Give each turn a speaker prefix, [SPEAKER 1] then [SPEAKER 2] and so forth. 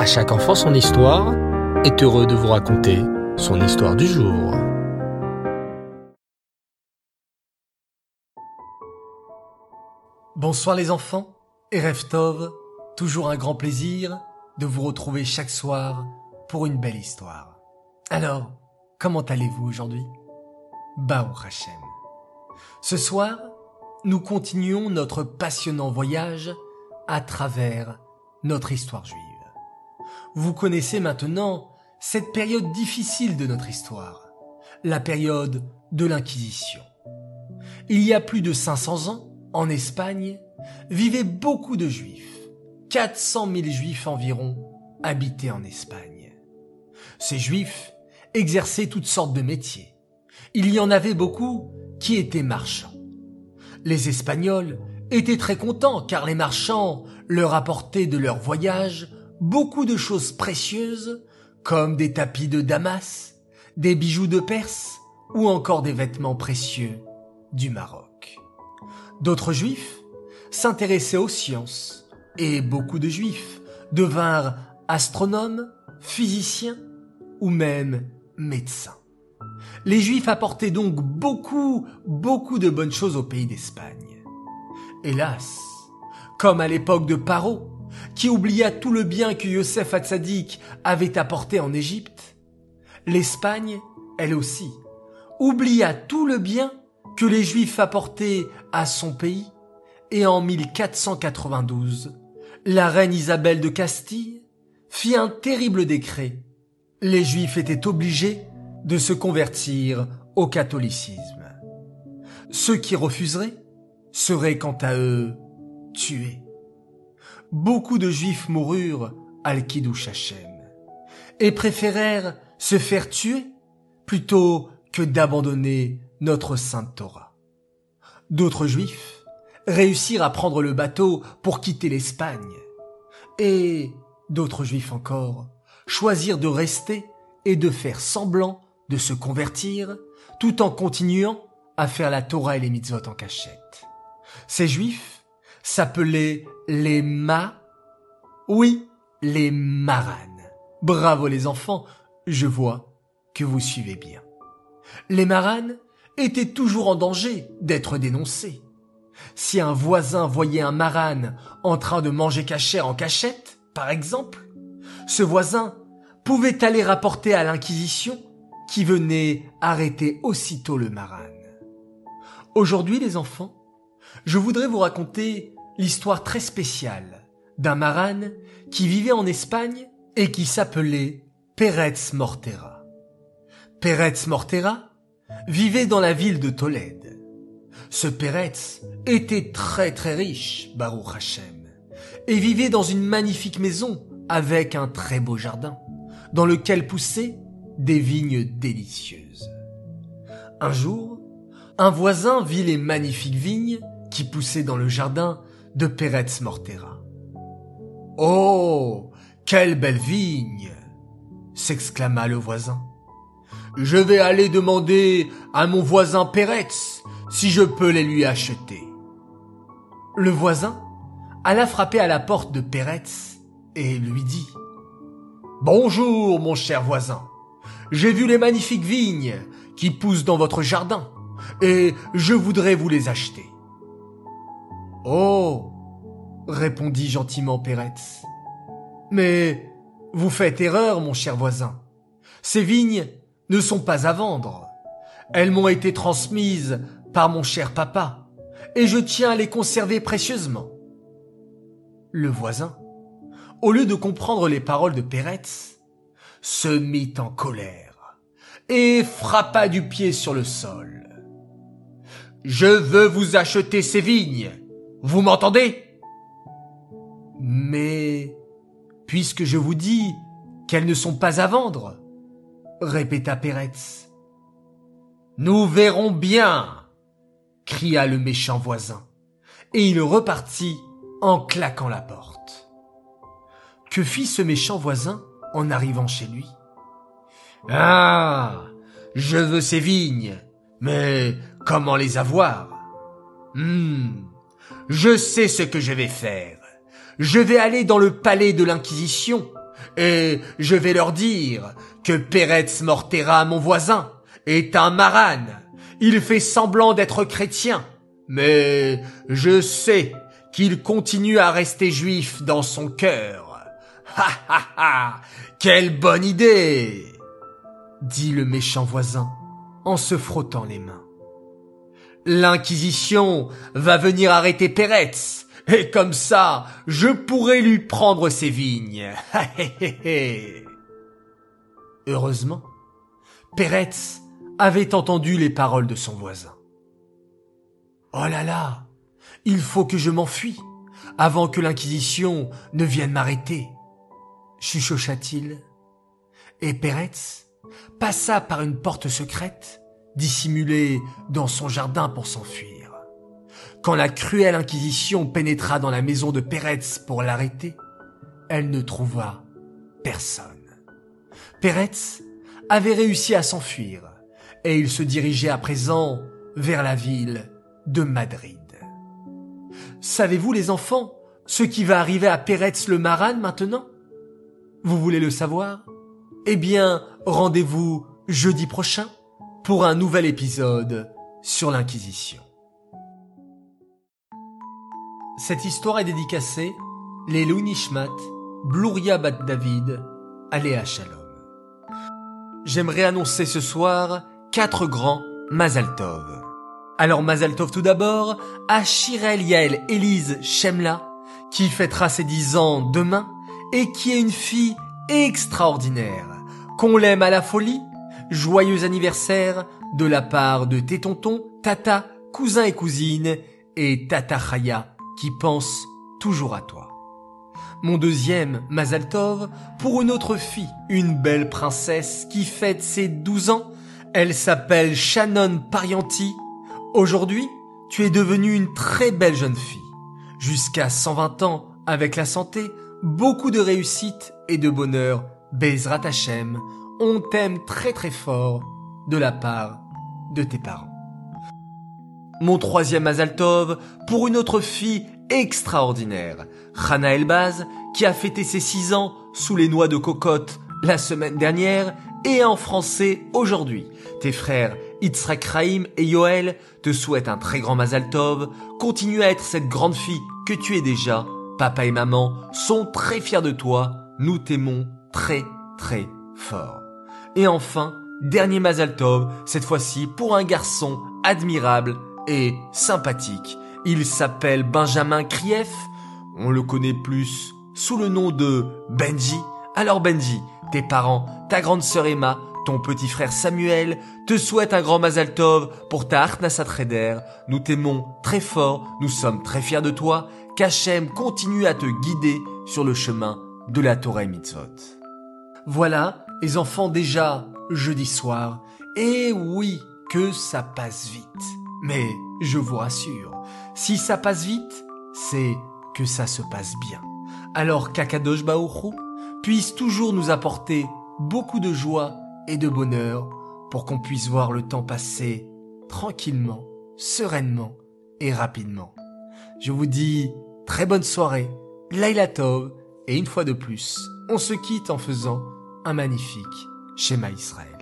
[SPEAKER 1] À chaque enfant son histoire est heureux de vous raconter son histoire du jour.
[SPEAKER 2] Bonsoir les enfants et Reftov, toujours un grand plaisir de vous retrouver chaque soir pour une belle histoire. Alors, comment allez-vous aujourd'hui? Baou Hashem. Ce soir, nous continuons notre passionnant voyage à travers notre histoire juive. Vous connaissez maintenant cette période difficile de notre histoire, la période de l'Inquisition. Il y a plus de 500 ans, en Espagne, vivaient beaucoup de juifs. 400 000 juifs environ habitaient en Espagne. Ces juifs exerçaient toutes sortes de métiers. Il y en avait beaucoup qui étaient marchands. Les Espagnols étaient très contents car les marchands leur apportaient de leur voyage beaucoup de choses précieuses comme des tapis de Damas, des bijoux de Perse ou encore des vêtements précieux du Maroc. D'autres juifs s'intéressaient aux sciences et beaucoup de juifs devinrent astronomes, physiciens ou même médecins. Les juifs apportaient donc beaucoup, beaucoup de bonnes choses au pays d'Espagne. Hélas, comme à l'époque de Paro, qui oublia tout le bien que Yosef Hatzadik avait apporté en Égypte, l'Espagne, elle aussi, oublia tout le bien que les Juifs apportaient à son pays, et en 1492, la reine Isabelle de Castille fit un terrible décret. Les Juifs étaient obligés de se convertir au catholicisme. Ceux qui refuseraient seraient quant à eux tués. Beaucoup de Juifs moururent al Kiddush Hashem et préférèrent se faire tuer plutôt que d'abandonner notre sainte Torah. D'autres Juifs réussirent à prendre le bateau pour quitter l'Espagne et d'autres Juifs encore choisirent de rester et de faire semblant de se convertir tout en continuant à faire la Torah et les mitzvot en cachette. Ces juifs s'appelaient les Ma, oui, les Maranes. Bravo les enfants, je vois que vous suivez bien. Les Maranes étaient toujours en danger d'être dénoncés. Si un voisin voyait un marane en train de manger cachère en cachette, par exemple, ce voisin pouvait aller rapporter à l'Inquisition qui venait arrêter aussitôt le marane. Aujourd'hui, les enfants, je voudrais vous raconter l'histoire très spéciale d'un marane qui vivait en Espagne et qui s'appelait Pérez Mortera. Pérez Mortera vivait dans la ville de Tolède. Ce Pérez était très très riche, Baruch Hashem, et vivait dans une magnifique maison avec un très beau jardin, dans lequel poussaient des vignes délicieuses. Un jour, un voisin vit les magnifiques vignes qui poussaient dans le jardin de Pérez Mortera. Oh, quelle belle vigne s'exclama le voisin. Je vais aller demander à mon voisin Pérez si je peux les lui acheter. Le voisin alla frapper à la porte de Pérez et lui dit Bonjour, mon cher voisin. J'ai vu les magnifiques vignes qui poussent dans votre jardin, et je voudrais vous les acheter. Oh, répondit gentiment Peretz. Mais vous faites erreur, mon cher voisin. Ces vignes ne sont pas à vendre. Elles m'ont été transmises par mon cher papa, et je tiens à les conserver précieusement. Le voisin, au lieu de comprendre les paroles de Peretz, se mit en colère et frappa du pied sur le sol. Je veux vous acheter ces vignes. Vous m'entendez? Mais, puisque je vous dis qu'elles ne sont pas à vendre, répéta Peretz. Nous verrons bien, cria le méchant voisin, et il repartit en claquant la porte. Que fit ce méchant voisin en arrivant chez lui? Ah, je veux ces vignes, mais comment les avoir? Hmm, je sais ce que je vais faire. Je vais aller dans le palais de l'Inquisition et je vais leur dire que Peretz Mortera, mon voisin, est un maran. Il fait semblant d'être chrétien, mais je sais qu'il continue à rester juif dans son cœur. Ha ha ha Quelle bonne idée dit le méchant voisin en se frottant les mains. L'Inquisition va venir arrêter Peretz, et comme ça, je pourrai lui prendre ses vignes. Heureusement, Peretz avait entendu les paroles de son voisin. Oh là là, il faut que je m'enfuis avant que l'Inquisition ne vienne m'arrêter, chuchocha-t-il. Et Peretz passa par une porte secrète, dissimulée dans son jardin pour s'enfuir. Quand la cruelle Inquisition pénétra dans la maison de Peretz pour l'arrêter, elle ne trouva personne. Peretz avait réussi à s'enfuir, et il se dirigeait à présent vers la ville de Madrid. Savez-vous les enfants ce qui va arriver à Peretz le Maran maintenant? Vous voulez le savoir? Eh bien, rendez-vous jeudi prochain pour un nouvel épisode sur l'Inquisition. Cette histoire est dédicacée les Nishmat, Bluria Bat David, Aléa Shalom. J'aimerais annoncer ce soir quatre grands Mazaltov. Alors Mazaltov tout d'abord à Shirel Yael Elise Shemla, qui fêtera ses dix ans demain et qui est une fille extraordinaire. Qu'on l'aime à la folie, joyeux anniversaire de la part de tes tontons, tata, cousins et cousines et tata Chaya qui pense toujours à toi. Mon deuxième, Mazaltov, pour une autre fille, une belle princesse qui fête ses douze ans. Elle s'appelle Shannon Parianti. Aujourd'hui, tu es devenue une très belle jeune fille. Jusqu'à 120 ans, avec la santé, beaucoup de réussite et de bonheur. Bezrat Hashem, on t'aime très très fort de la part de tes parents. Mon troisième Mazaltov pour une autre fille extraordinaire, Hana Elbaz, qui a fêté ses six ans sous les noix de cocotte la semaine dernière et en français aujourd'hui. Tes frères Yitzhak Raim et Yoel te souhaitent un très grand Mazaltov. Continue à être cette grande fille que tu es déjà. Papa et maman sont très fiers de toi. Nous t'aimons très très fort. Et enfin, dernier Mazaltov, cette fois-ci pour un garçon admirable et sympathique. Il s'appelle Benjamin Krief. On le connaît plus sous le nom de Benji. Alors Benji, tes parents, ta grande sœur Emma, ton petit frère Samuel te souhaitent un grand Mazal Tov pour ta Artnasat Nous t'aimons très fort, nous sommes très fiers de toi. Qu'Hachem continue à te guider sur le chemin de la Torah Mitzvot. Voilà, les enfants déjà jeudi soir. Et oui, que ça passe vite. Mais je vous rassure, si ça passe vite, c'est que ça se passe bien. Alors Kakadosh Baoru puisse toujours nous apporter beaucoup de joie et de bonheur pour qu'on puisse voir le temps passer tranquillement, sereinement et rapidement. Je vous dis très bonne soirée, Laila Tov, et une fois de plus, on se quitte en faisant un magnifique schéma Israël.